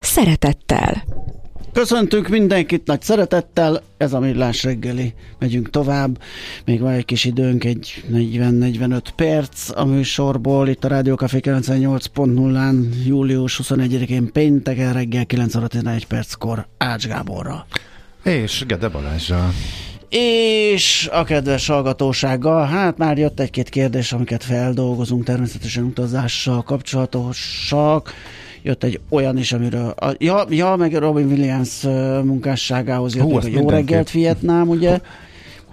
szeretettel. Köszöntünk mindenkit nagy szeretettel, ez a Millás reggeli. Megyünk tovább, még van egy kis időnk, egy 40-45 perc a műsorból, itt a Rádió Café 98.0-án, július 21-én pénteken reggel 9 óra 11 perckor Ács Gáborra. És Gede Balázsra. És a kedves hallgatósággal, hát már jött egy-két kérdés, amiket feldolgozunk, természetesen utazással kapcsolatosak. Jött egy olyan is, amiről, a, ja, ja, meg Robin Williams munkásságához jött, Hú, hogy jó reggelt Vietnám, ugye?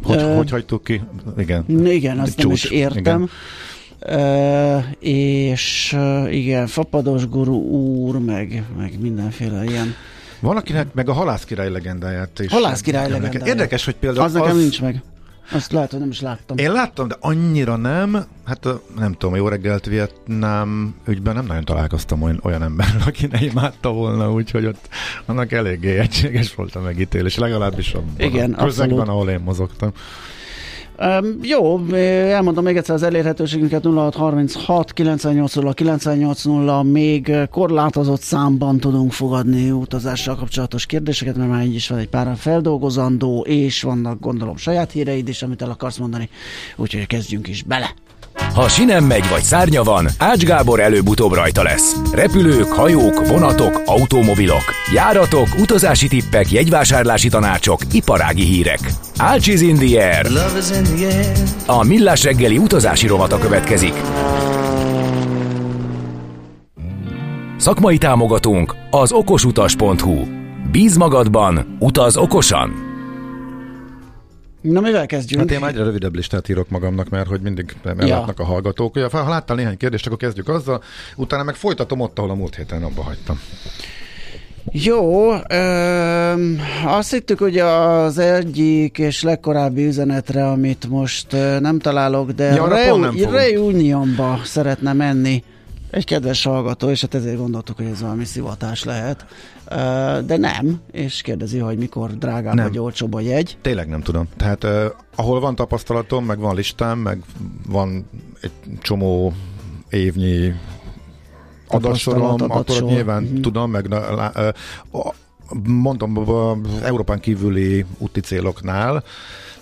Hogy, uh, hogy hagytuk ki? Igen. Igen, azt Csúcs. nem is értem. Igen. Uh, és uh, igen, Fapados Guru úr, meg, meg mindenféle ilyen van, akinek meg a halászkirály legendáját is. Halászkirály legendáját. Érdekes, hogy például az... nekem az... nincs meg. Azt lehet, hogy nem is láttam. Én láttam, de annyira nem. Hát nem tudom, jó reggelt Vietnám ügyben nem nagyon találkoztam olyan, olyan emberrel, aki ne imádta volna, úgyhogy ott annak eléggé egységes volt a megítélés, legalábbis a Igen, közegben, ahol én mozogtam. Um, jó, elmondom még egyszer az elérhetőségünket 0636 980 980 még korlátozott számban tudunk fogadni utazással kapcsolatos kérdéseket, mert már így is van egy pár feldolgozandó, és vannak gondolom saját híreid is, amit el akarsz mondani, úgyhogy kezdjünk is bele. Ha sinem megy vagy szárnya van, Ács Gábor előbb-utóbb rajta lesz. Repülők, hajók, vonatok, automobilok, járatok, utazási tippek, jegyvásárlási tanácsok, iparági hírek. Ácsiz in the air. A millás reggeli utazási rovata következik. Szakmai támogatónk az okosutas.hu. Bíz magadban, utaz okosan! Na, mivel kezdjünk? Hát én egyre rövidebb listát írok magamnak, mert hogy mindig ellátnak ja. a hallgatók. Ugye, ha láttál néhány kérdést, akkor kezdjük azzal, utána meg folytatom ott, ahol a múlt héten abba hagytam. Jó, ö, azt hittük, hogy az egyik és legkorábbi üzenetre, amit most nem találok, de ja, Reu- Reunionba szeretne menni egy kedves hallgató, és hát ezért gondoltuk, hogy ez valami szivatás lehet. De nem, és kérdezi, hogy mikor drágább nem. vagy olcsóbb a jegy. Tényleg nem tudom. Tehát uh, ahol van tapasztalatom, meg van listám, meg van egy csomó évnyi adatsorom, akkor nyilván mm-hmm. tudom, meg uh, mondom, Európán kívüli úti céloknál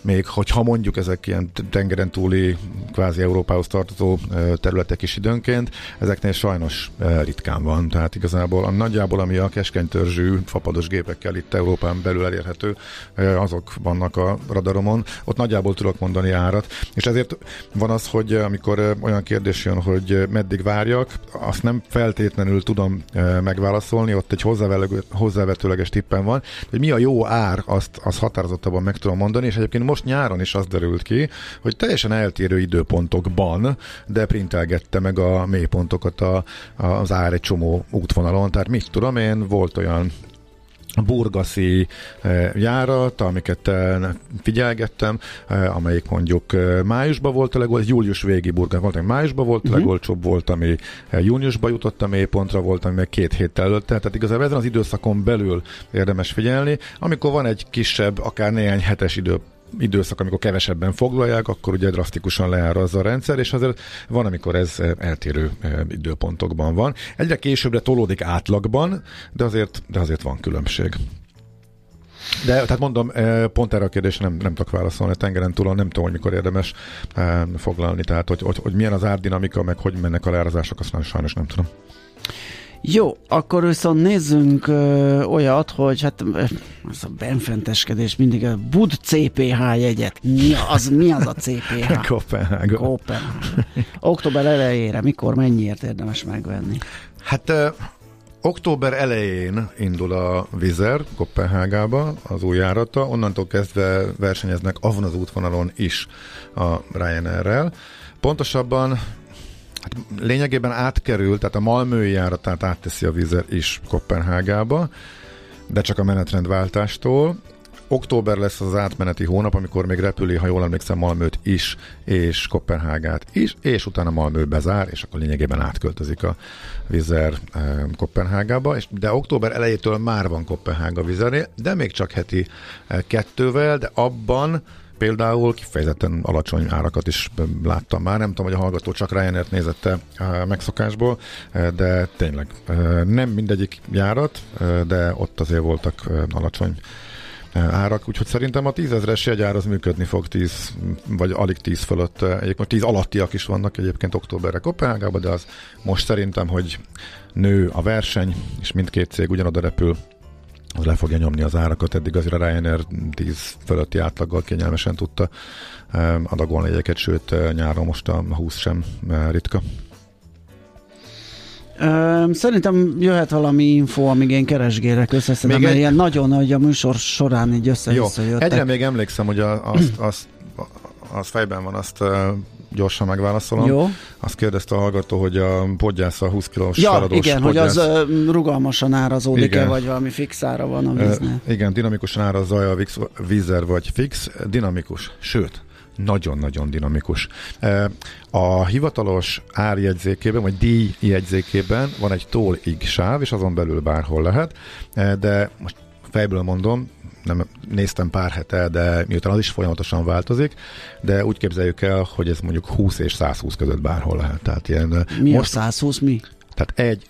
még hogyha mondjuk ezek ilyen tengeren túli, kvázi Európához tartozó területek is időnként, ezeknél sajnos ritkán van. Tehát igazából a nagyjából, ami a keskeny törzsű fapados gépekkel itt Európán belül elérhető, azok vannak a radaromon. Ott nagyjából tudok mondani árat, és ezért van az, hogy amikor olyan kérdés jön, hogy meddig várjak, azt nem feltétlenül tudom megválaszolni, ott egy hozzávetőleges tippen van, hogy mi a jó ár, azt, azt határozottabban meg tudom mondani, és egyébként most nyáron is az derült ki, hogy teljesen eltérő időpontokban, de printelgette meg a mélypontokat a, a, az ár egy csomó útvonalon. Tehát mit tudom én, volt olyan burgaszi eh, járat, amiket eh, figyelgettem, eh, amelyik mondjuk májusban volt a legolcsóbb, július végi burgas volt, ami májusban volt a uh-huh. legolcsóbb, volt, ami júniusban jutott a mélypontra, volt, ami meg két héttel előtte, tehát igazából ezen az időszakon belül érdemes figyelni, amikor van egy kisebb, akár néhány hetes idő időszak, amikor kevesebben foglalják, akkor ugye drasztikusan leárazza a rendszer, és azért van, amikor ez eh, eltérő eh, időpontokban van. Egyre későbbre tolódik átlagban, de azért, de azért van különbség. De tehát mondom, eh, pont erre a kérdésre nem, nem tudok válaszolni. Tengeren túl nem tudom, hogy mikor érdemes foglalni, tehát hogy, hogy, hogy milyen az árdinamika, meg hogy mennek a leárazások, azt sajnos nem tudom. Jó, akkor viszont nézzünk ö, olyat, hogy hát az a benfenteskedés mindig a Bud CPH jegyet. Mi az, mi az a CPH? Kopenhága. Kopenhága. Október elejére, mikor, mennyiért érdemes megvenni? Hát ö, október elején indul a Vizer Kopenhágába, az új járata, onnantól kezdve versenyeznek avon az útvonalon is a Ryanair-rel. Pontosabban Hát lényegében átkerül, tehát a Malmöi járatát átteszi a Vizer is Kopenhágába, de csak a menetrendváltástól. Október lesz az átmeneti hónap, amikor még repüli, ha jól emlékszem, Malmőt is, és Kopenhágát is, és utána Malmö bezár, és akkor lényegében átköltözik a Vizer eh, Kopenhágába, és, de október elejétől már van Kopenhága Vizernél, de még csak heti eh, kettővel, de abban Például kifejezetten alacsony árakat is láttam már, nem tudom, hogy a hallgató csak Ryanair nézette megszokásból, de tényleg nem mindegyik járat, de ott azért voltak alacsony árak, úgyhogy szerintem a tízezres jegyár az működni fog 10, vagy alig 10 fölött. Egyébként 10 alattiak is vannak egyébként októberre Kopenhágában, de az most szerintem, hogy nő a verseny, és mindkét cég ugyanoda repül, az le fogja nyomni az árakat. Eddig azért a Ryanair 10 fölötti átlaggal kényelmesen tudta adagolni egyeket, sőt nyáron most a 20 sem ritka. Szerintem jöhet valami info, amíg én keresgélek összeszedem, mert egy... ilyen nagyon nagy a műsor során így össze Jó, egyre még emlékszem, hogy a, azt, azt, azt fejben van, azt gyorsan megválaszolom. Jó. Azt kérdezte a hallgató, hogy a podgyász a 20 kilós ja, feladós igen, podgyász. hogy az rugalmasan árazódik-e, vagy valami fix ára van a víznél. Uh, igen, dinamikusan árazza a vízer vagy fix, dinamikus, sőt, nagyon-nagyon dinamikus. A hivatalos árjegyzékében, vagy díjjegyzékében van egy tól-ig sáv, és azon belül bárhol lehet, de most fejből mondom, nem néztem pár hete, de miután az is folyamatosan változik, de úgy képzeljük el, hogy ez mondjuk 20 és 120 között bárhol lehet. Tehát ilyen, mi most, a 120 mi? Tehát egy,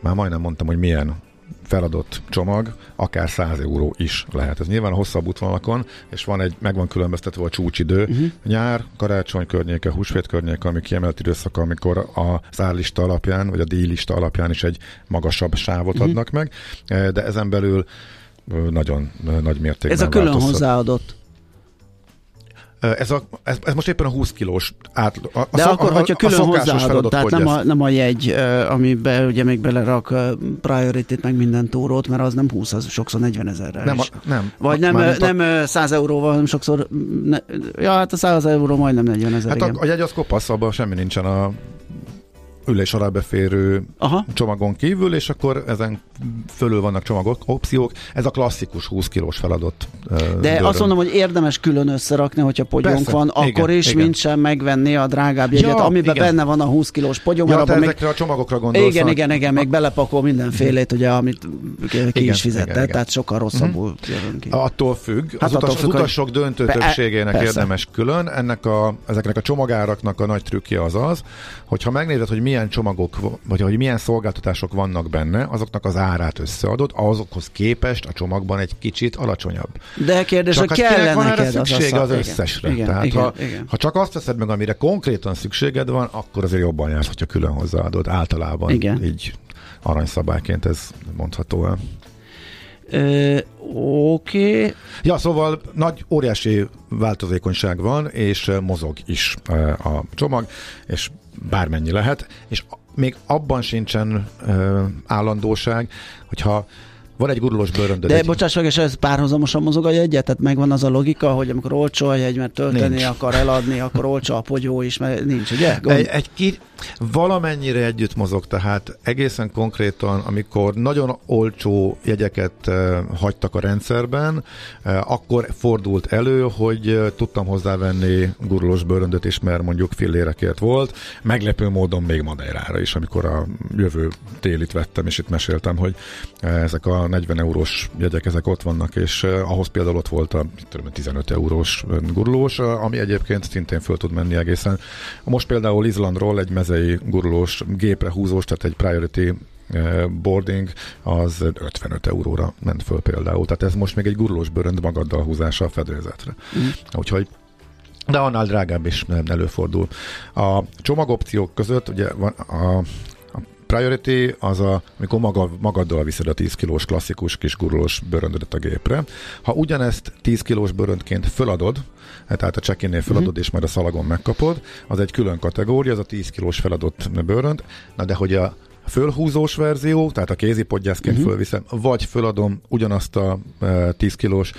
már majdnem mondtam, hogy milyen feladott csomag, akár 100 euró is lehet. Ez nyilván a hosszabb útvonalakon, és van egy, meg van különböztetve a csúcsidő. Uh-huh. Nyár, karácsony környéke, húsvét környéke, ami kiemelt időszak, amikor a zárlista alapján, vagy a díjlista alapján is egy magasabb sávot uh-huh. adnak meg, de ezen belül nagyon nagy mértékben Ez a külön változhat. hozzáadott ez, a, ez, ez most éppen a 20 kilós át. A, De a, akkor, a, hogyha külön hozzáadott, tehát nem a, nem a jegy, amiben ugye még belerak priority meg minden túrót, mert az nem 20, az sokszor 40 ezerre nem, a, nem. Vagy nem, nem, nem 100 euróval, hanem sokszor, ne, ja, hát a 100 euró majdnem 40 ezer. Hát a, a jegy az kopasz, abban semmi nincsen a ülés alá beférő Aha. csomagon kívül, és akkor ezen fölül vannak csomagok, opciók. Ez a klasszikus 20 kilós feladott. De döröm. azt mondom, hogy érdemes külön összerakni, hogyha pogyónk Persze. van, igen, akkor is, igen. mint sem megvenni a drágább jegyet, ja, amiben igen. benne van a 20 kilós pogyó. Ja, te ezekre még... a csomagokra gondolsz. Igen, igen, igen, még belepakol mindenfélét, ugye, amit ki igen, is fizette, igen, igen. tehát sokkal rosszabbul uh-huh. jövünk ki. Attól függ. Hát az, attól utas, függ, az utasok döntő Pe- többségének persze. érdemes külön. Ennek a, ezeknek a csomagáraknak a nagy trükkje az az, hogyha megnézed, hogy milyen csomagok vagy hogy milyen szolgáltatások vannak benne, azoknak az árát összeadott, azokhoz képest a csomagban egy kicsit alacsonyabb. De kérdés, hogy hát kell van erre szüksége az, az összesre. Igen, Tehát igen, ha, igen. ha csak azt veszed meg, amire konkrétan szükséged van, akkor azért jobban jársz, hogyha külön hozzáadod. Általában igen. így aranyszabályként ez mondható el. Oké. Okay. Ja, szóval nagy, óriási változékonyság van, és mozog is a csomag, és bármennyi lehet, és még abban sincsen ö, állandóság, hogyha van egy gurulós bőröndöd. De egy... bocsáss meg, és ez párhuzamosan mozog a jegyet? Tehát megvan az a logika, hogy amikor olcsó a jegy, mert tölteni nincs. akar eladni, akkor olcsó a pogyó is, mert nincs, ugye? Gond... Egy, egy ki, valamennyire együtt mozog, tehát egészen konkrétan, amikor nagyon olcsó jegyeket hagytak a rendszerben, akkor fordult elő, hogy tudtam hozzávenni gurulós bőröndöt is, mert mondjuk fillérekért volt. Meglepő módon még Madeirára is, amikor a jövő télit vettem, és itt meséltem, hogy ezek a 40 eurós jegyek, ezek ott vannak, és ahhoz például ott volt a 15 eurós gurulós, ami egyébként szintén föl tud menni egészen. Most például Izlandról egy mezei gurulós gépre húzós, tehát egy priority boarding az 55 euróra ment föl például. Tehát ez most még egy gurulós bőrönd magaddal húzása a fedélzetre. Mm. Úgyhogy de annál drágább is előfordul. A csomagopciók között ugye van a Priority az a, amikor maga, magaddal viszed a 10 kilós klasszikus kis gurulós bőröndödet a gépre. Ha ugyanezt 10 kilós bőröndként föladod, tehát a check-innél föladod, mm-hmm. és majd a szalagon megkapod, az egy külön kategória, az a 10 kilós feladott bőrönd, na de hogy a fölhúzós verzió, tehát a kézi podgyászként mm-hmm. fölviszem, vagy föladom ugyanazt a e, 10 kilós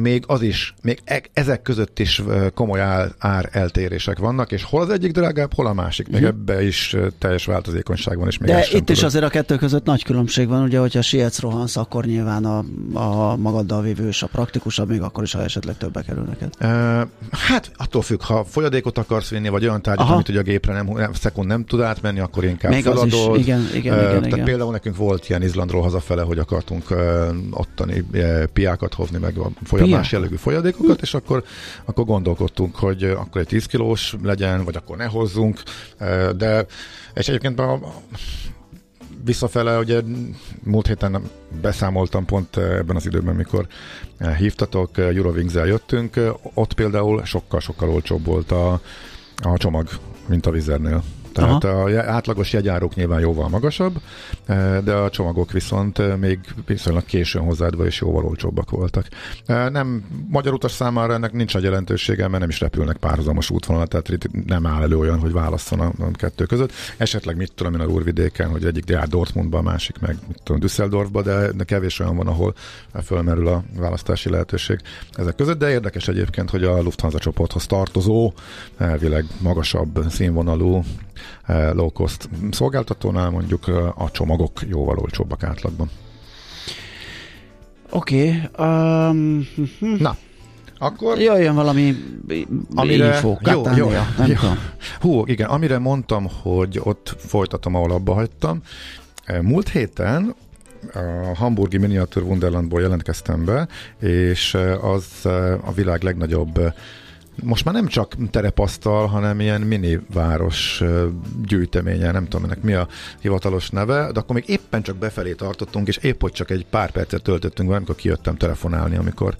még az is, még e- ezek között is komoly ár, ár eltérések vannak, és hol az egyik drágább, hol a másik. Még uh-huh. ebbe is teljes változékonyság van. És még De itt tudod. is azért a kettő között nagy különbség van, ugye, hogyha sietsz rohansz, akkor nyilván a, a magaddal vívő és a praktikusabb, még akkor is, ha esetleg többe kerül neked. Uh, hát attól függ, ha folyadékot akarsz vinni, vagy olyan tárgyat, amit ugye a gépre nem, nem, szekund nem tud átmenni, akkor inkább még feladod. Az is, igen, igen, igen, uh, igen, tehát igen. például nekünk volt ilyen Izlandról hazafele, hogy akartunk uh, ottani uh, piákat hozni, meg a folyamás jellegű folyadékokat, és akkor, akkor gondolkodtunk, hogy akkor egy 10 kilós legyen, vagy akkor ne hozzunk, de és egyébként a, visszafele, ugye múlt héten beszámoltam pont ebben az időben, mikor hívtatok, Eurovings-el jöttünk, ott például sokkal-sokkal olcsóbb volt a, a csomag, mint a vizernél. Tehát Aha. a átlagos jegyárok nyilván jóval magasabb, eh, de a csomagok viszont eh, még viszonylag későn hozzáadva is jóval olcsóbbak voltak. Eh, nem, magyar utas számára ennek nincs nagy jelentősége, mert nem is repülnek párhuzamos útvonalat, tehát itt nem áll elő olyan, hogy válasszon a, a kettő között. Esetleg mit tudom én a Úrvidéken, hogy egyik jár Dortmundba, a másik meg mit tudom, Düsseldorfba, de, kevés olyan van, ahol fölmerül a választási lehetőség ezek között, de érdekes egyébként, hogy a Lufthansa csoporthoz tartozó, elvileg magasabb színvonalú low cost szolgáltatónál mondjuk eh, a csomagok jóval olcsóbbak átlagban. Oké. Okay, um, Na, akkor... Jöjjön valami amire, info, jó, jó, nem jó. Tudom. Hú, igen, amire mondtam, hogy ott folytatom, ahol abba hagytam. Eh, múlt héten a hamburgi miniatúr Wunderlandból jelentkeztem be, és az a világ legnagyobb most már nem csak terepasztal, hanem ilyen mini város gyűjteménye, nem tudom ennek mi a hivatalos neve, de akkor még éppen csak befelé tartottunk, és épp hogy csak egy pár percet töltöttünk be, amikor kijöttem telefonálni, amikor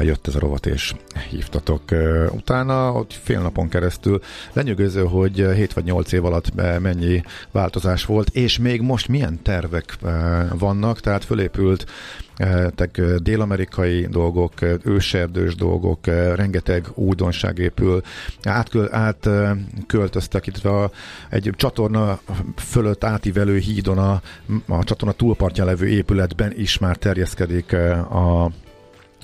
jött ez a rovat, és hívtatok. Utána ott fél napon keresztül lenyűgöző, hogy 7 vagy 8 év alatt mennyi változás volt, és még most milyen tervek vannak, tehát fölépült dél-amerikai dolgok, őserdős dolgok, rengeteg újdonság épül. Átköl, átköltöztek itt a, egy csatorna fölött átívelő hídon a, a csatorna túlpartján levő épületben is már terjeszkedik a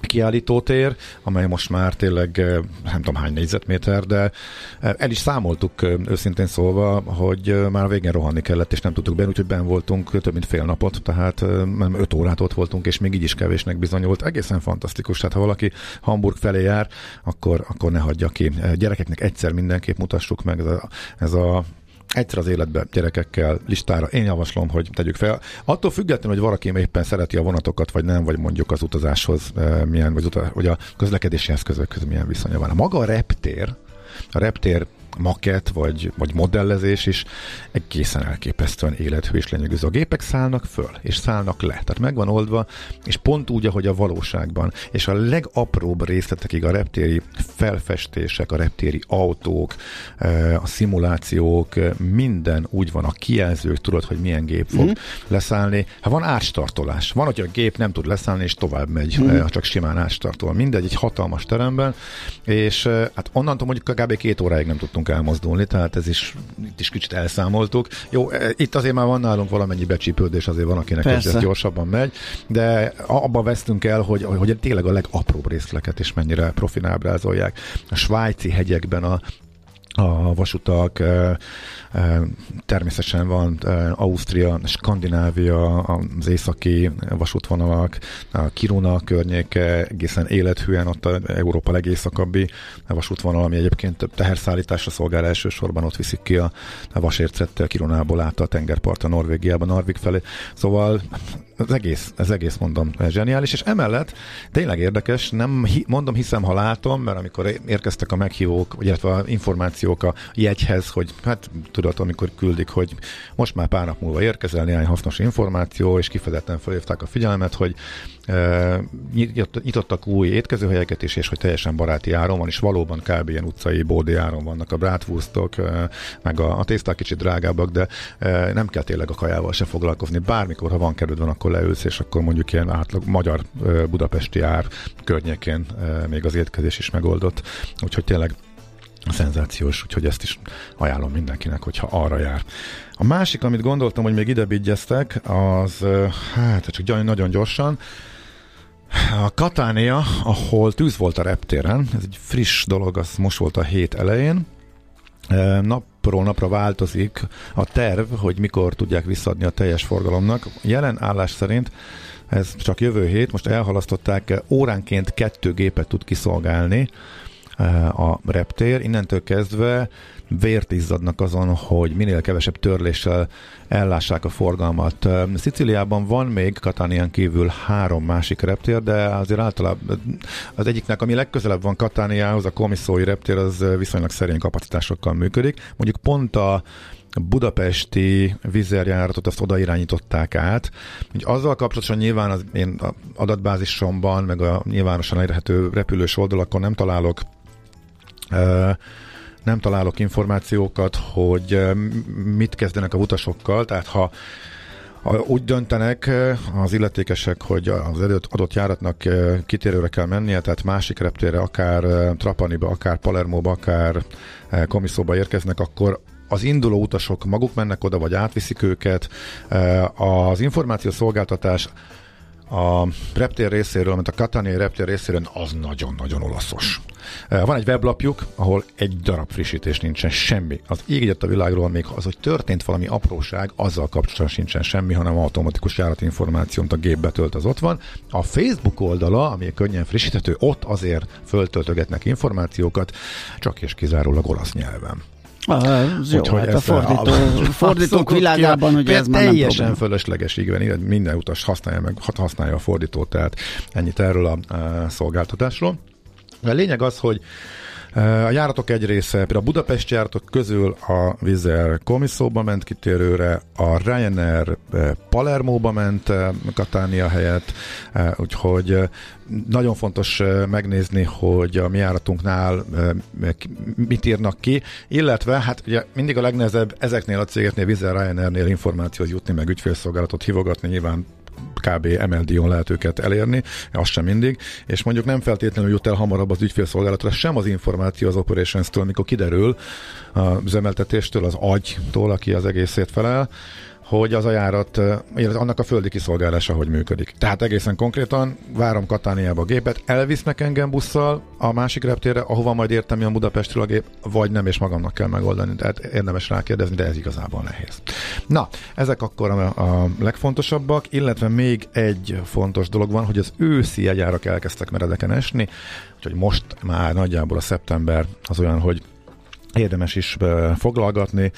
kiállítótér, amely most már tényleg eh, nem tudom hány négyzetméter, de eh, el is számoltuk eh, őszintén szólva, hogy már végén rohanni kellett, és nem tudtuk benne, úgyhogy ben voltunk több mint fél napot, tehát nem öt órát ott voltunk, és még így is kevésnek bizonyult. Egészen fantasztikus, tehát ha valaki Hamburg felé jár, akkor, akkor ne hagyja ki. Gyerekeknek egyszer mindenképp mutassuk meg ez a, ez a egyszer az életbe gyerekekkel listára. Én javaslom, hogy tegyük fel. Attól függetlenül, hogy valaki éppen szereti a vonatokat, vagy nem, vagy mondjuk az utazáshoz milyen, vagy, utaz, vagy a közlekedési eszközökhöz milyen viszonya van. A maga a reptér, a reptér maket vagy, vagy modellezés is egészen elképesztően élethű és lenyűgöző. A gépek szállnak föl, és szállnak le. Tehát meg van oldva, és pont úgy, ahogy a valóságban. És a legapróbb részletekig a reptéri felfestések, a reptéri autók, eh, a szimulációk, minden úgy van, a kijelzők, tudod, hogy milyen gép fog mm. leszállni. Ha van átstartolás, van, hogy a gép nem tud leszállni, és tovább megy, mm. csak simán átstartol. Mindegy, egy hatalmas teremben, és eh, hát onnantól mondjuk kb. két óráig nem tudtunk elmozdulni, tehát ez is, itt is kicsit elszámoltuk. Jó, itt azért már van nálunk valamennyi becsípődés, azért van, akinek ez gyorsabban megy, de abba vesztünk el, hogy, hogy tényleg a legapróbb részleket is mennyire profin ábrázolják. A svájci hegyekben a a vasutak, természetesen van Ausztria, Skandinávia, az északi vasútvonalak, a Kiruna környéke, egészen élethűen ott a Európa legészakabbi vasútvonal, ami egyébként teherszállításra szolgál elsősorban, ott viszik ki a vasércet Kirunából át a tengerpart a Norvégiába, Narvik felé. Szóval az egész, ez egész mondom zseniális, és emellett tényleg érdekes, nem mondom, hiszem, ha látom, mert amikor érkeztek a meghívók, illetve a információk a jegyhez, hogy hát tudod, amikor küldik, hogy most már pár nap múlva érkezel, néhány hasznos információ, és kifejezetten felhívták a figyelmet, hogy nyitottak új étkezőhelyeket is, és hogy teljesen baráti áron van, és valóban kb. ilyen utcai bódi áron vannak a bratwurstok, meg a, a tészták kicsit drágábbak, de nem kell tényleg a kajával se foglalkozni. Bármikor, ha van kedved, van, leülsz, és akkor mondjuk ilyen átlag magyar budapesti ár környékén még az étkezés is megoldott. Úgyhogy tényleg szenzációs, úgyhogy ezt is ajánlom mindenkinek, hogyha arra jár. A másik, amit gondoltam, hogy még ide az, hát csak nagyon gyorsan, A Katánia, ahol tűz volt a reptéren, ez egy friss dolog, az most volt a hét elején, napról napra változik a terv, hogy mikor tudják visszadni a teljes forgalomnak. Jelen állás szerint ez csak jövő hét, most elhalasztották, óránként kettő gépet tud kiszolgálni a reptér. Innentől kezdve vért izzadnak azon, hogy minél kevesebb törléssel ellássák a forgalmat. Sziciliában van még Katánián kívül három másik reptér, de azért általában az egyiknek, ami legközelebb van Katániához, a komisszói reptér, az viszonylag szerény kapacitásokkal működik. Mondjuk pont a budapesti vízerjáratot azt oda irányították át. Úgy azzal kapcsolatosan nyilván az én adatbázisomban, meg a nyilvánosan elérhető repülős oldalakon nem találok nem találok információkat, hogy mit kezdenek a utasokkal, tehát ha úgy döntenek az illetékesek, hogy az adott járatnak kitérőre kell mennie, tehát másik reptére, akár Trapaniba, akár Palermoba, akár Komiszóba érkeznek, akkor az induló utasok maguk mennek oda, vagy átviszik őket. Az információszolgáltatás a reptér részéről, mint a Catania reptér részéről, az nagyon-nagyon olaszos. Van egy weblapjuk, ahol egy darab frissítés nincsen, semmi. Az ég a világról, még az, hogy történt valami apróság, azzal kapcsolatban sincsen semmi, hanem automatikus járatinformáció, amit a gép betölt, az ott van. A Facebook oldala, ami könnyen frissíthető, ott azért föltöltögetnek információkat, csak és kizárólag olasz nyelven. Az jó, Úgyhogy hát a fordító, a, fordítók világában, hogy ez már teljesen nem fölösleges, igen, minden utas használja meg, használja a fordítót, tehát ennyit erről a, a szolgáltatásról. A lényeg az, hogy a járatok egy része, például a Budapest járatok közül a Vizer Komisszóba ment kitérőre, a Ryanair Palermóba ment Katánia helyett, úgyhogy nagyon fontos megnézni, hogy a mi járatunknál mit írnak ki, illetve hát ugye mindig a legnehezebb ezeknél a cégeknél, Vizer Ryanairnél információt jutni, meg ügyfélszolgálatot hívogatni, nyilván kb. MLD-on lehet őket elérni, az sem mindig, és mondjuk nem feltétlenül jut el hamarabb az ügyfélszolgálatra sem az információ az operations-től, amikor kiderül az üzemeltetéstől, az agytól, aki az egészét felel, hogy az a járat, illetve annak a földi kiszolgálása hogy működik. Tehát egészen konkrétan várom Katániába a gépet, elvisznek engem busszal a másik reptérre, ahova majd értem a Budapestről a gép, vagy nem, és magamnak kell megoldani. Tehát érdemes rákérdezni, de ez igazából nehéz. Na, ezek akkor a, a legfontosabbak, illetve még egy fontos dolog van, hogy az őszi jegyárak elkezdtek meredeken esni, úgyhogy most már nagyjából a szeptember az olyan, hogy érdemes is foglalgatni.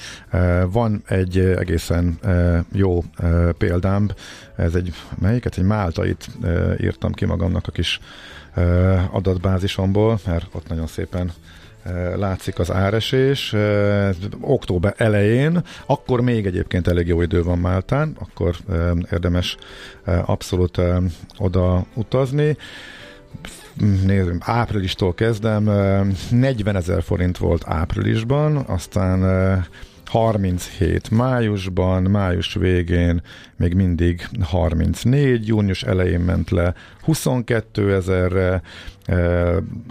Van egy egészen jó példám, ez egy, melyiket? Egy Máltait írtam ki magamnak a kis adatbázisomból, mert ott nagyon szépen látszik az áresés. Október elején, akkor még egyébként elég jó idő van Máltán, akkor érdemes abszolút oda utazni nézzük, áprilistól kezdem, 40 ezer forint volt áprilisban, aztán 37 májusban, május végén még mindig 34, június elején ment le 22 ezerre,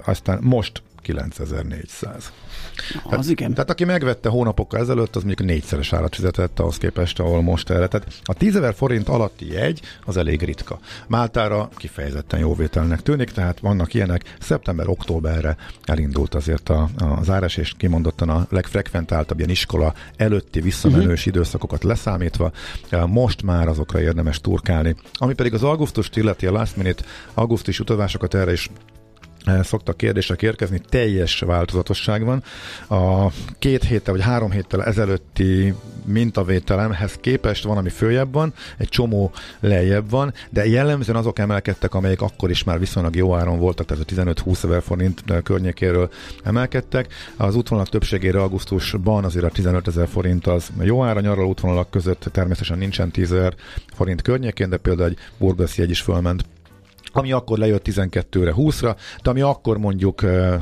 aztán most 9400. Az tehát, igen. Tehát aki megvette hónapokkal ezelőtt, az mondjuk négyszeres árat fizetett ahhoz képest, ahol most erre. Tehát a 10 forint alatti jegy az elég ritka. Máltára kifejezetten jóvételnek tűnik, tehát vannak ilyenek. Szeptember-októberre elindult azért a, az áras, és kimondottan a legfrekventáltabb ilyen iskola előtti visszamenős uh-huh. időszakokat leszámítva. Most már azokra érdemes turkálni. Ami pedig az augusztust illeti a last minute augusztus utazásokat erre is szoktak kérdések érkezni, teljes változatosság van. A két héttel vagy három héttel ezelőtti mintavételemhez képest van, ami följebb van, egy csomó lejjebb van, de jellemzően azok emelkedtek, amelyek akkor is már viszonylag jó áron voltak, tehát a 15-20 ezer forint környékéről emelkedtek. Az útvonalak többségére augusztusban azért a 15 ezer forint az jó ára, nyaraló útvonalak között természetesen nincsen 10 ezer forint környékén, de például egy Burgos jegy is fölment ami akkor lejött 12-re 20-ra, de ami akkor mondjuk uh,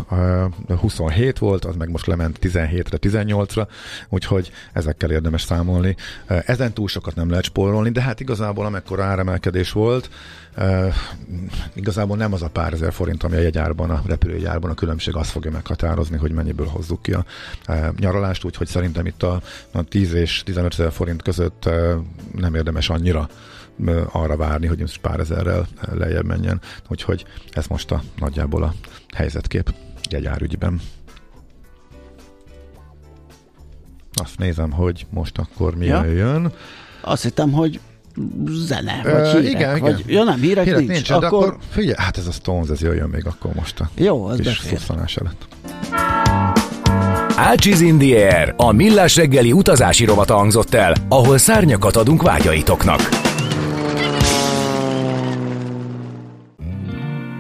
uh, 27 volt, az meg most lement 17-re 18-ra, úgyhogy ezekkel érdemes számolni. Ezen túl sokat nem lehet spórolni, de hát igazából amekkora áremelkedés volt, igazából nem az a pár ezer forint, ami a jegyárban, a repülőjárban a különbség, az fogja meghatározni, hogy mennyiből hozzuk ki a nyaralást, úgyhogy szerintem itt a, a 10 és 15 ezer forint között nem érdemes annyira arra várni, hogy most pár ezerrel lejjebb menjen. Úgyhogy ez most a nagyjából a helyzetkép jegyárügyben. Azt nézem, hogy most akkor mi ja. jön. Azt hittem, hogy zene, vagy hírek, igen, vagy, igen. ja nem, hírek, hírek nincs. nincs akkor... akkor figyelj, hát ez a Stones, ez jöjjön még akkor most a Jó, az kis szuszanás előtt. Ácsiz a millás reggeli utazási rovata hangzott el, ahol szárnyakat adunk vágyaitoknak.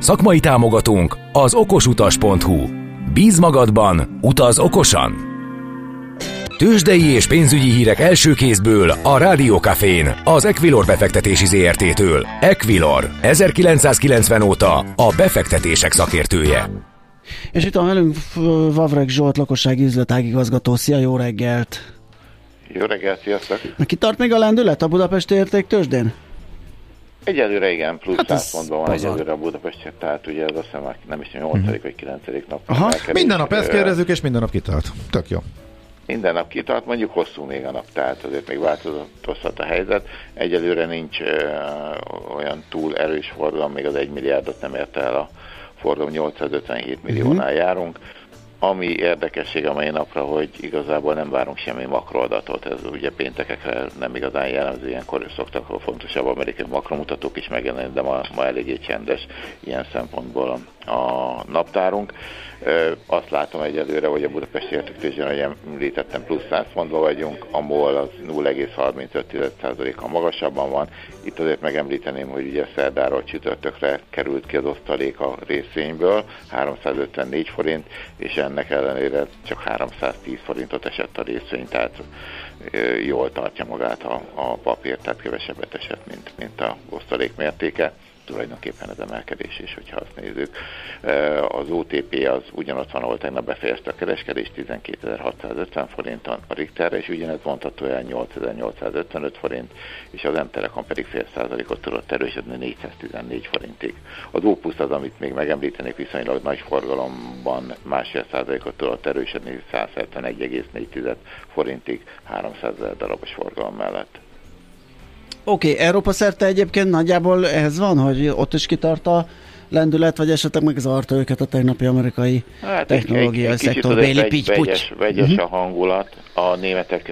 Szakmai támogatunk az okosutas.hu. Bíz magadban, utaz okosan! Tőzsdei és pénzügyi hírek első kézből a Rádiókafén, az Equilor befektetési ZRT-től. Equilor, 1990 óta a befektetések szakértője. És itt van velünk Vavreg Zsolt, lakossági üzletágigazgató. Szia, jó reggelt! Jó reggelt, sziasztok! Ki tart még a lendület a Budapesti érték tőzsdén? Egyelőre igen, plusz hát 100 pontban van egyelőre a Budapest, tehát ugye ez azt hiszem nem is 8. Uh-huh. vagy 9. nap. Aha, minden nap ezt kérdezzük, és minden nap kitart. Tök jó minden nap kitart, mondjuk hosszú még a nap, tehát azért még változhat a helyzet. Egyelőre nincs ö, olyan túl erős forgalom, még az 1 milliárdot nem érte el a forgalom, 857 milliónál uh-huh. járunk. Ami érdekesség a mai napra, hogy igazából nem várunk semmi makroadatot, ez ugye péntekekre nem igazán jellemző, ilyenkor szoktak a fontosabb amerikai makromutatók is megjelenni, de ma, ma eléggé csendes ilyen szempontból a naptárunk. Azt látom egyelőre, hogy a Budapesti értéktőzsön, ahogy említettem, plusz 100 pontban vagyunk, a MOL az 0,35%-a magasabban van. Itt azért megemlíteném, hogy ugye szerdáról csütörtökre került ki az osztalék a részvényből, 354 forint, és ennek ellenére csak 310 forintot esett a részvény, tehát jól tartja magát a, a papír, tehát kevesebbet esett, mint, mint a osztalék mértéke tulajdonképpen az emelkedés is, hogyha azt nézzük. Az OTP az ugyanott van, ahol tegnap befejezte a kereskedés 12.650 forint, a Richterre és ugyanez vontató olyan 8.855 forint, és az M-Telekom pedig fél százalékot tudott erősödni 414 forintig. Az Opus az, amit még megemlítenék viszonylag nagy forgalomban másfél százalékot tudott erősödni 171,4 forintig 300 ezer darabos forgalom mellett. Oké, okay, Európa szerte egyébként nagyjából ez van, hogy ott is kitart a lendület, vagy esetleg megzavarta őket a tegnapi amerikai hát technológiai egy, egy, szektor béli vegy, vegyes, vegyes uh-huh. a hangulat. A németek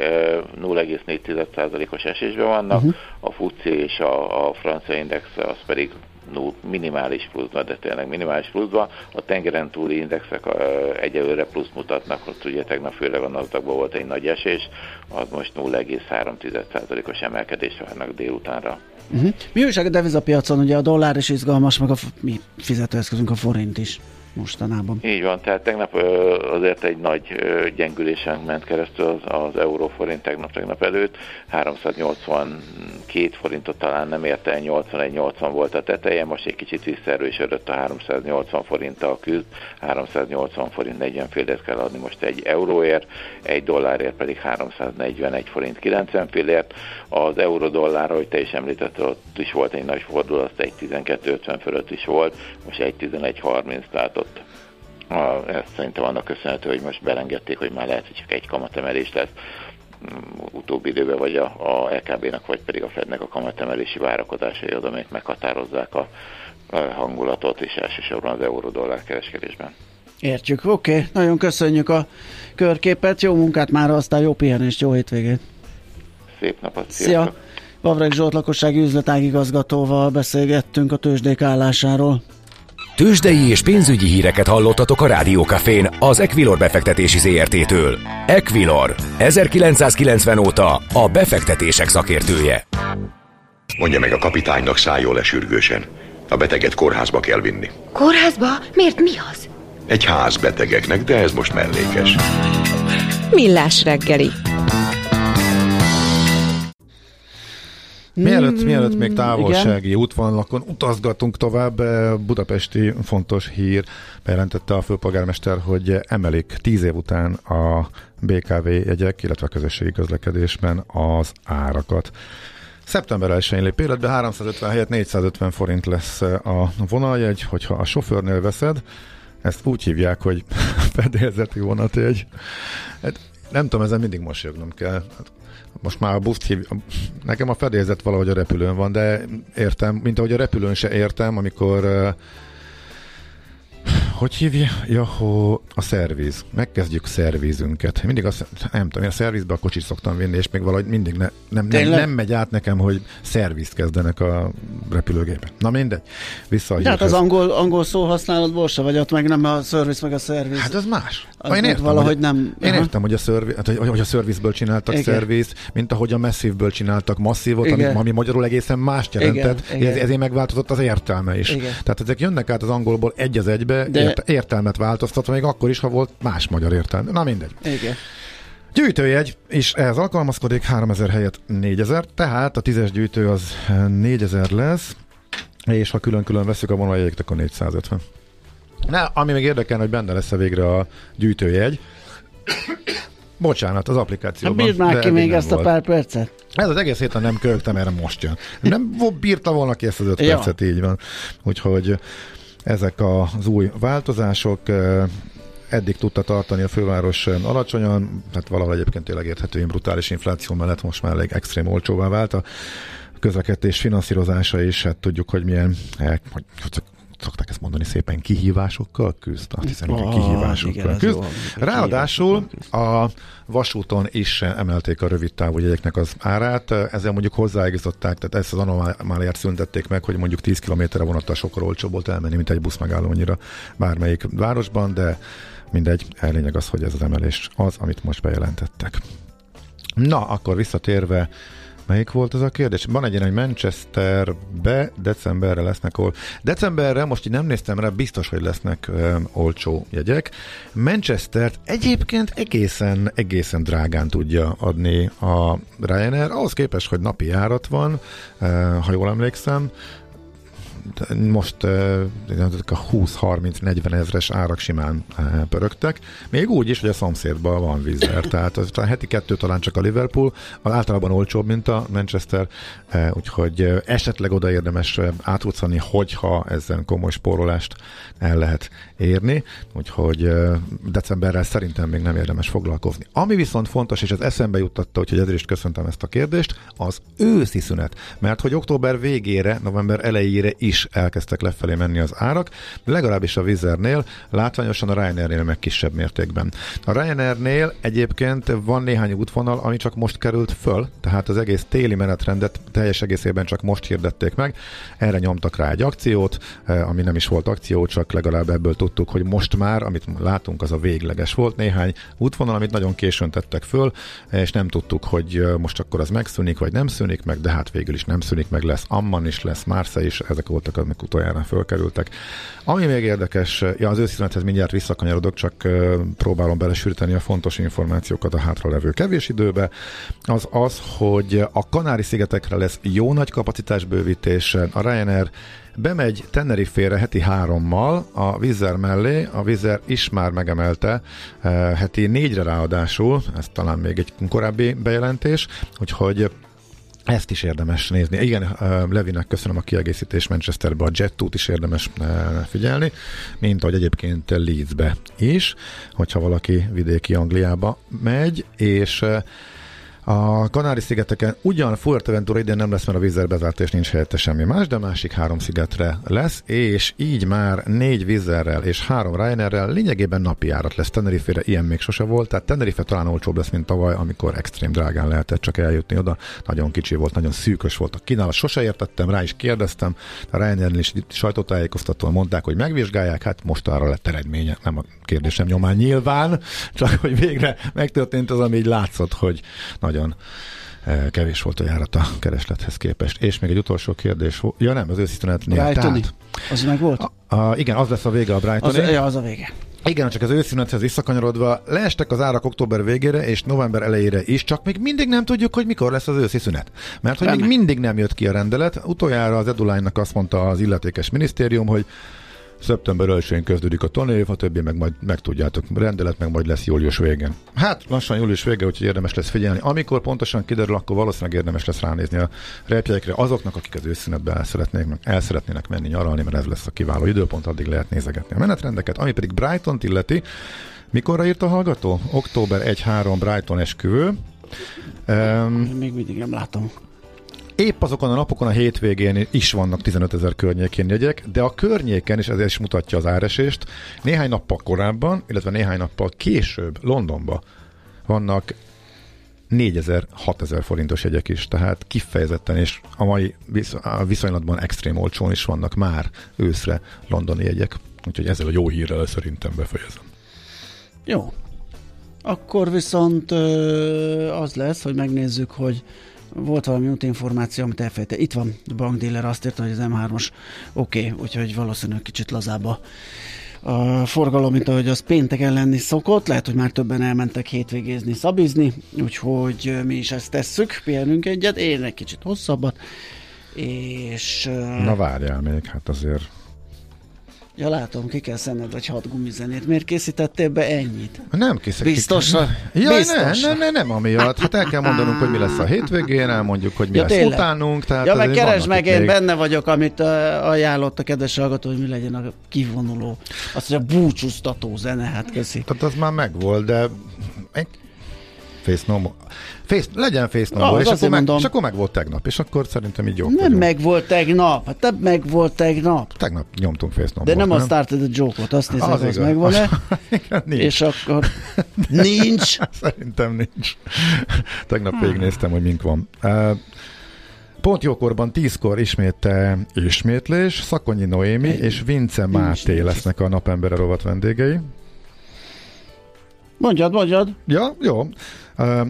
0,4%-os esésben vannak, uh-huh. a FUCI és a, a francia index az pedig minimális pluszban, de tényleg minimális pluszban. A tengeren túli indexek egyelőre plusz mutatnak, ott ugye tegnap főleg a nasdaq volt egy nagy esés, az most 0,3%-os emelkedés várnak délutánra. Uh-huh. Mi újság a devizapiacon? Ugye a dollár is izgalmas, meg a mi fizetőeszközünk a forint is mostanában. Így van, tehát tegnap azért egy nagy gyengülésen ment keresztül az, az euróforint tegnap-tegnap előtt, 382 forintot talán nem érte 81-80 volt a teteje, most egy kicsit visszaerősödött a 380 forinttal küzd, 380 forint 40 félért kell adni most egy euróért, egy dollárért pedig 341 forint 90 félért, az euró-dollár, ahogy te is említetted, ott is volt egy nagy fordulat, egy 12-50 fölött is volt, most egy 11-30, tehát ott a, ez szerintem annak köszönhető, hogy most belengedték, hogy már lehet, hogy csak egy kamatemelés lesz mm, utóbbi időben, vagy a, a LKB-nak, vagy pedig a Fednek a kamatemelési várakozásai oda, amelyek meghatározzák a, a hangulatot, és elsősorban az euró-dollár kereskedésben. Értjük, oké, okay. nagyon köszönjük a körképet, jó munkát már, aztán jó pihenést, jó hétvégét! Szép napot, sziasztok! Szia! Vavreg Zsolt lakossági üzletágigazgatóval beszélgettünk a tőzsdék állásáról. Tőzsdei és pénzügyi híreket hallottatok a Rádiókafén az Equilor befektetési ZRT-től. Equilor, 1990 óta a befektetések szakértője. Mondja meg a kapitánynak szálljon le sürgősen. A beteget kórházba kell vinni. Kórházba? Miért mi az? Egy ház betegeknek, de ez most mellékes. Millás reggeli. Mielőtt, mm, mielőtt még távolsági igen. útvonalakon utazgatunk tovább, eh, budapesti fontos hír bejelentette a főpolgármester, hogy emelik tíz év után a BKV jegyek, illetve a közösségi közlekedésben az árakat. Szeptember 1-én lép életbe 350 helyett 450 forint lesz a vonaljegy, hogyha a sofőrnél veszed, ezt úgy hívják, hogy fedélzeti vonatjegy. Hát nem tudom, ezen mindig mosolyognom kell. Most már a buszt hív... Nekem a fedélzet valahogy a repülőn van, de értem, mint ahogy a repülőn se értem, amikor hogy hívja? Ja, a szerviz. Megkezdjük szervizünket. Mindig azt, nem tudom, én a szervizbe a kocsit szoktam vinni, és még valahogy mindig ne, nem, nem, nem, megy át nekem, hogy szervizt kezdenek a repülőgépen. Na mindegy. Vissza hát az angol, angol szó használatból se vagy ott meg nem a szerviz meg a szerviz. Hát az más. Az én értem, valahogy hogy, nem. Én értem, hogy a, szerviz, hát, hogy, hogy a szervizből csináltak Igen. szerviz, mint ahogy a masszívből csináltak masszívot, ami, ami magyarul egészen más jelentett. Igen. Ez, ezért megváltozott az értelme is. Igen. Tehát ezek jönnek át az angolból egy az egybe, De ért, értelmet változtatva, még akkor is, ha volt más magyar értelme. Na mindegy. Igen. Gyűjtőjegy, és ehhez alkalmazkodik 3000 helyett 4000, tehát a tízes gyűjtő az 4000 lesz, és ha külön-külön veszük a vonaljegyeket, akkor 450. Na, ami még érdekelne, hogy benne lesz a végre a gyűjtőjegy. Bocsánat, az applikációban. Hát bírd már ki még ezt volt. a pár percet. Ez az egész héten nem köhögtem, erre most jön. Nem bírta volna ki ezt az öt ja. percet, így van. Úgyhogy ezek az új változások eddig tudta tartani a főváros alacsonyan, hát valahol egyébként tényleg érthető, brutális infláció mellett most már elég extrém olcsóvá vált. A közlekedés finanszírozása is, hát tudjuk, hogy milyen, eh, hogy szokták ezt mondani szépen, kihívásokkal küzd. Azt hiszem, hogy kihívásokkal igen, küzd. Ráadásul a vasúton is emelték a rövid távú jegyeknek az árát, ezzel mondjuk hozzáigazították, tehát ezt az anomáliát szüntették meg, hogy mondjuk 10 kilométerre vonattal sokkal olcsóbb volt elmenni, mint egy busz megállónyira bármelyik városban, de mindegy, lényeg az, hogy ez az emelés az, amit most bejelentettek. Na, akkor visszatérve Melyik volt az a kérdés? Van egy ilyen, hogy Manchesterbe decemberre lesznek ol... Decemberre, most így nem néztem rá, biztos, hogy lesznek ö, olcsó jegyek. Manchestert egyébként egészen, egészen drágán tudja adni a Ryanair, ahhoz képest, hogy napi járat van, ö, ha jól emlékszem, most a 20-30-40 ezres árak simán pörögtek, még úgy is, hogy a szomszédban van vízer, tehát a heti kettő talán csak a Liverpool, az általában olcsóbb, mint a Manchester, úgyhogy esetleg oda érdemes átutcani, hogyha ezen komoly spórolást el lehet érni, úgyhogy decemberrel szerintem még nem érdemes foglalkozni. Ami viszont fontos, és ez eszembe juttatta, hogy ezért is köszöntem ezt a kérdést, az őszi szünet, mert hogy október végére, november elejére is elkezdtek lefelé menni az árak, legalábbis a Vizernél, látványosan a Ryanairnél meg kisebb mértékben. A Ryanairnél egyébként van néhány útvonal, ami csak most került föl, tehát az egész téli menetrendet teljes egészében csak most hirdették meg, erre nyomtak rá egy akciót, ami nem is volt akció, csak legalább ebből tudtuk, hogy most már, amit látunk, az a végleges volt. Néhány útvonal, amit nagyon későn tettek föl, és nem tudtuk, hogy most akkor az megszűnik, vagy nem szűnik meg, de hát végül is nem szűnik meg, lesz Amman is, lesz Marseille is, ezek voltak, amik utoljára fölkerültek. Ami még érdekes, ja, az őszinethez mindjárt visszakanyarodok, csak próbálom belesűríteni a fontos információkat a hátralevő kevés időbe, az az, hogy a Kanári-szigetekre lesz jó nagy kapacitásbővítés, a Ryanair Bemegy Tenerife-re heti hárommal a Vizer mellé, a Vizer is már megemelte eh, heti négyre ráadásul, ez talán még egy korábbi bejelentés, úgyhogy ezt is érdemes nézni. Igen, eh, Levinek köszönöm a kiegészítést Manchesterbe, a Jet is érdemes eh, figyelni, mint ahogy egyébként Leedsbe is, hogyha valaki vidéki Angliába megy, és a Kanári-szigeteken ugyan Fuerteventura idén nem lesz, mert a vízzel bezárt és nincs helyette semmi más, de másik három szigetre lesz, és így már négy vízerrel és három Ryanairrel lényegében napi járat lesz. Tenerife-re ilyen még sose volt, tehát Tenerife talán olcsóbb lesz, mint tavaly, amikor extrém drágán lehetett csak eljutni oda. Nagyon kicsi volt, nagyon szűkös volt a kínálat. Sose értettem, rá is kérdeztem. A Ryanair is sajtótájékoztatóan mondták, hogy megvizsgálják, hát most arra lett eredménye. Nem a kérdésem nyomán nyilván, csak hogy végre megtörtént az, ami így látszott, hogy nagyon eh, kevés volt a járat a kereslethez képest. És még egy utolsó kérdés. Ja nem, az őszintűnetnél. Tehát, az meg volt? A, a, igen, az lesz a vége a Brighton. Az, ja, az a vége. Igen, csak az őszínethez visszakanyarodva, leestek az árak október végére és november elejére is, csak még mindig nem tudjuk, hogy mikor lesz az őszi szünet. Mert hogy még mindig nem jött ki a rendelet. Utoljára az Eduline-nak azt mondta az illetékes minisztérium, hogy Szeptember 1-én kezdődik a tanév, a többi meg majd megtudjátok, rendelet meg majd lesz július végén. Hát lassan július vége, úgyhogy érdemes lesz figyelni. Amikor pontosan kiderül, akkor valószínűleg érdemes lesz ránézni a repjegyekre azoknak, akik az őszínetben el, szeretnék, el szeretnének menni nyaralni, mert ez lesz a kiváló időpont, addig lehet nézegetni a menetrendeket. Ami pedig Brighton illeti, Mikorra írt a hallgató? Október 1-3 Brighton esküvő. Um, Még mindig nem látom. Épp azokon a napokon a hétvégén is vannak 15 ezer környékén jegyek, de a környéken is ezért is mutatja az áresést. Néhány nappal korábban, illetve néhány nappal később Londonba vannak 4000-6000 forintos jegyek is, tehát kifejezetten és a mai viszonylatban extrém olcsón is vannak már őszre londoni jegyek. Úgyhogy ezzel a jó hírrel szerintem befejezem. Jó. Akkor viszont az lesz, hogy megnézzük, hogy volt valami útinformáció, amit elfejte. Itt van, a bankdíler azt írta, hogy az M3-os oké, okay, úgyhogy valószínűleg kicsit lazább a, a forgalom, mint ahogy az pénteken lenni szokott. Lehet, hogy már többen elmentek hétvégézni, szabizni, úgyhogy mi is ezt tesszük, pihenünk egyet, én egy kicsit hosszabbat, és... Na várjál még, hát azért Ja, látom, ki kell szenned vagy hat gumizenét. Miért készítettél be ennyit? Nem készítettem. Biztosra? Ja, Biztos. nem, nem, nem amiatt. Hát el kell mondanunk, hogy mi lesz a hétvégén, elmondjuk, hogy mi ja, lesz tényleg? utánunk. Tehát ja, meg keresd meg, én még... benne vagyok, amit uh, ajánlott a kedves hallgató, hogy mi legyen a kivonuló. Azt mondja, búcsúztató zene, hát köszi. Tehát az már megvolt, de Face no more. Face, legyen Face no ah, és, akkor meg, és akkor meg volt tegnap, és akkor szerintem így jó. Nem vagyunk. meg volt tegnap, hát te meg volt tegnap. Tegnap nyomtunk Face no De nem, nem a Started a Joke-ot, azt nézem, az, az megvan-e. nincs. És akkor nincs. szerintem nincs. tegnap hmm. végignéztem, hogy mink van. Uh, Pont jókorban tízkor ismét ismétlés, Szakonyi Noémi Egy, és Vince Máté lesznek a napembere rovat vendégei. Mondjad, mondjad. Ja, jó.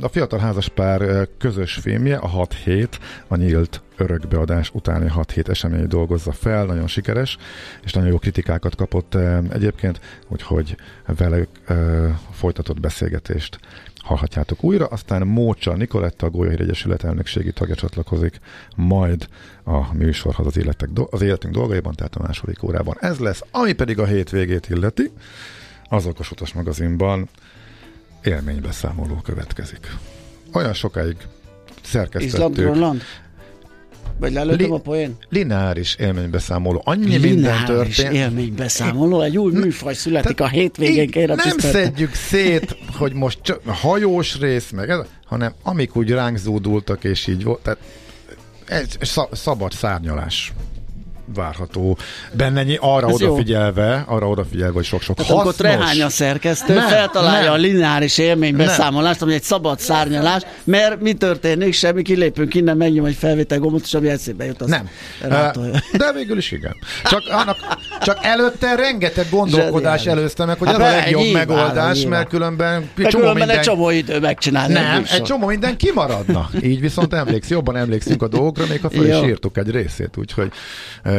A fiatal házaspár közös filmje, a 6 hét, a nyílt örökbeadás utáni 6 hét esemény dolgozza fel, nagyon sikeres, és nagyon jó kritikákat kapott egyébként, úgyhogy vele folytatott beszélgetést hallhatjátok újra, aztán Mócsa Nikoletta, a Gólyahír Egyesület elnökségi tagja csatlakozik majd a műsorhoz az, életek, az életünk dolgaiban, tehát a második órában. Ez lesz, ami pedig a hétvégét illeti, az Okos Utas magazinban élménybeszámoló következik. Olyan sokáig szerkesztettük. Izland, Vagy lelőttem Li- a poén? Lineáris élménybeszámoló. Annyi lineáris minden történt. élménybeszámoló. Egy új műfaj születik a hétvégén. Kérem, nem tisztelte. szedjük szét, hogy most csak hajós rész, meg ez, hanem amik úgy ránk zúdultak, és így volt. Tehát ez szabad szárnyalás várható benne, arra Ez odafigyelve, jó. arra odafigyelve, hogy sok-sok Tehát hasznos. akkor rehány a szerkesztő, nem, feltalálja nem. a lineáris élménybeszámolást, ami egy szabad szárnyalás, mert mi történik, semmi, kilépünk innen, megnyom egy felvétel gombot, és ami eszébe jut, az Nem. Rátolja. De végül is igen. Csak, annak, csak előtte rengeteg gondolkodás előzte meg, hogy hát ez a legjobb nyilván, megoldás, nyilván. mert különben, csomó különben minden... egy csomó idő megcsinálni. Nem, egy csomó minden kimaradna. Így viszont emléksz, jobban emlékszünk a dolgokra, még ha fel is írtuk egy részét, úgyhogy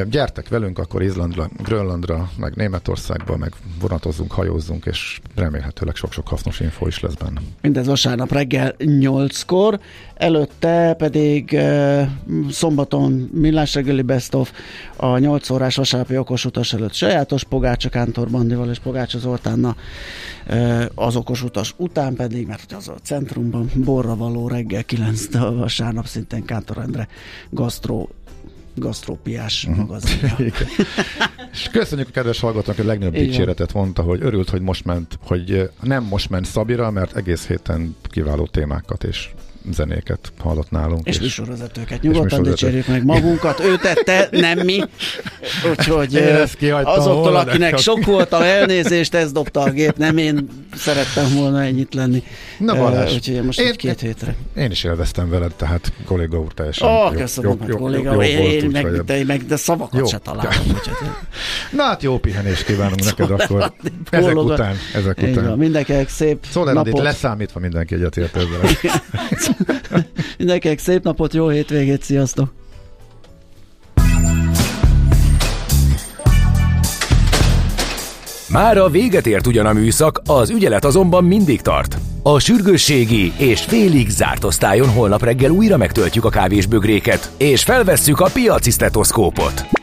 gyertek velünk, akkor Izlandra, Grönlandra, meg Németországba, meg vonatozzunk, hajózzunk, és remélhetőleg sok-sok hasznos info is lesz benne. Mindez vasárnap reggel 8-kor, előtte pedig uh, szombaton millás reggeli best of a 8 órás vasárnapi okos utas előtt sajátos Pogácsa Kántor Bandival és Pogácsa Zoltánna uh, az okos utas után pedig, mert az a centrumban borra való reggel 9 vasárnap szintén Kántor Endre gasztró gasztrópiás uh-huh. magazinja. És köszönjük a kedves hallgatónak, hogy a legnagyobb dicséretet mondta, hogy örült, hogy most ment, hogy nem most ment Szabira, mert egész héten kiváló témákat és zenéket hallott nálunk. És, és műsorvezetőket. Nyugodtan dicsérjük meg magunkat. Ő tette, nem mi. Úgyhogy azoktól, akinek sok volt a elnézést, ez dobta a gép, nem én szerettem volna ennyit lenni. Na Balázs, úgyhogy most én, két hétre. Én is élveztem veled, tehát kolléga úr teljesen Ó, oh, köszönöm, jó, jó, kolléga, jó, jó én, én meg, de, meg, de szavakat jó. se találom. Na hát jó pihenést kívánunk neked akkor. Ezek után. Ezek után. Mindenkinek szép Szóval napot. leszámítva mindenki egyetért ezzel. Mindenkinek szép napot, jó hétvégét, sziasztok! Már a véget ért ugyan a műszak, az ügyelet azonban mindig tart. A sürgősségi és félig zárt osztályon holnap reggel újra megtöltjük a kávésbögréket, és felvesszük a piaci stetoszkópot.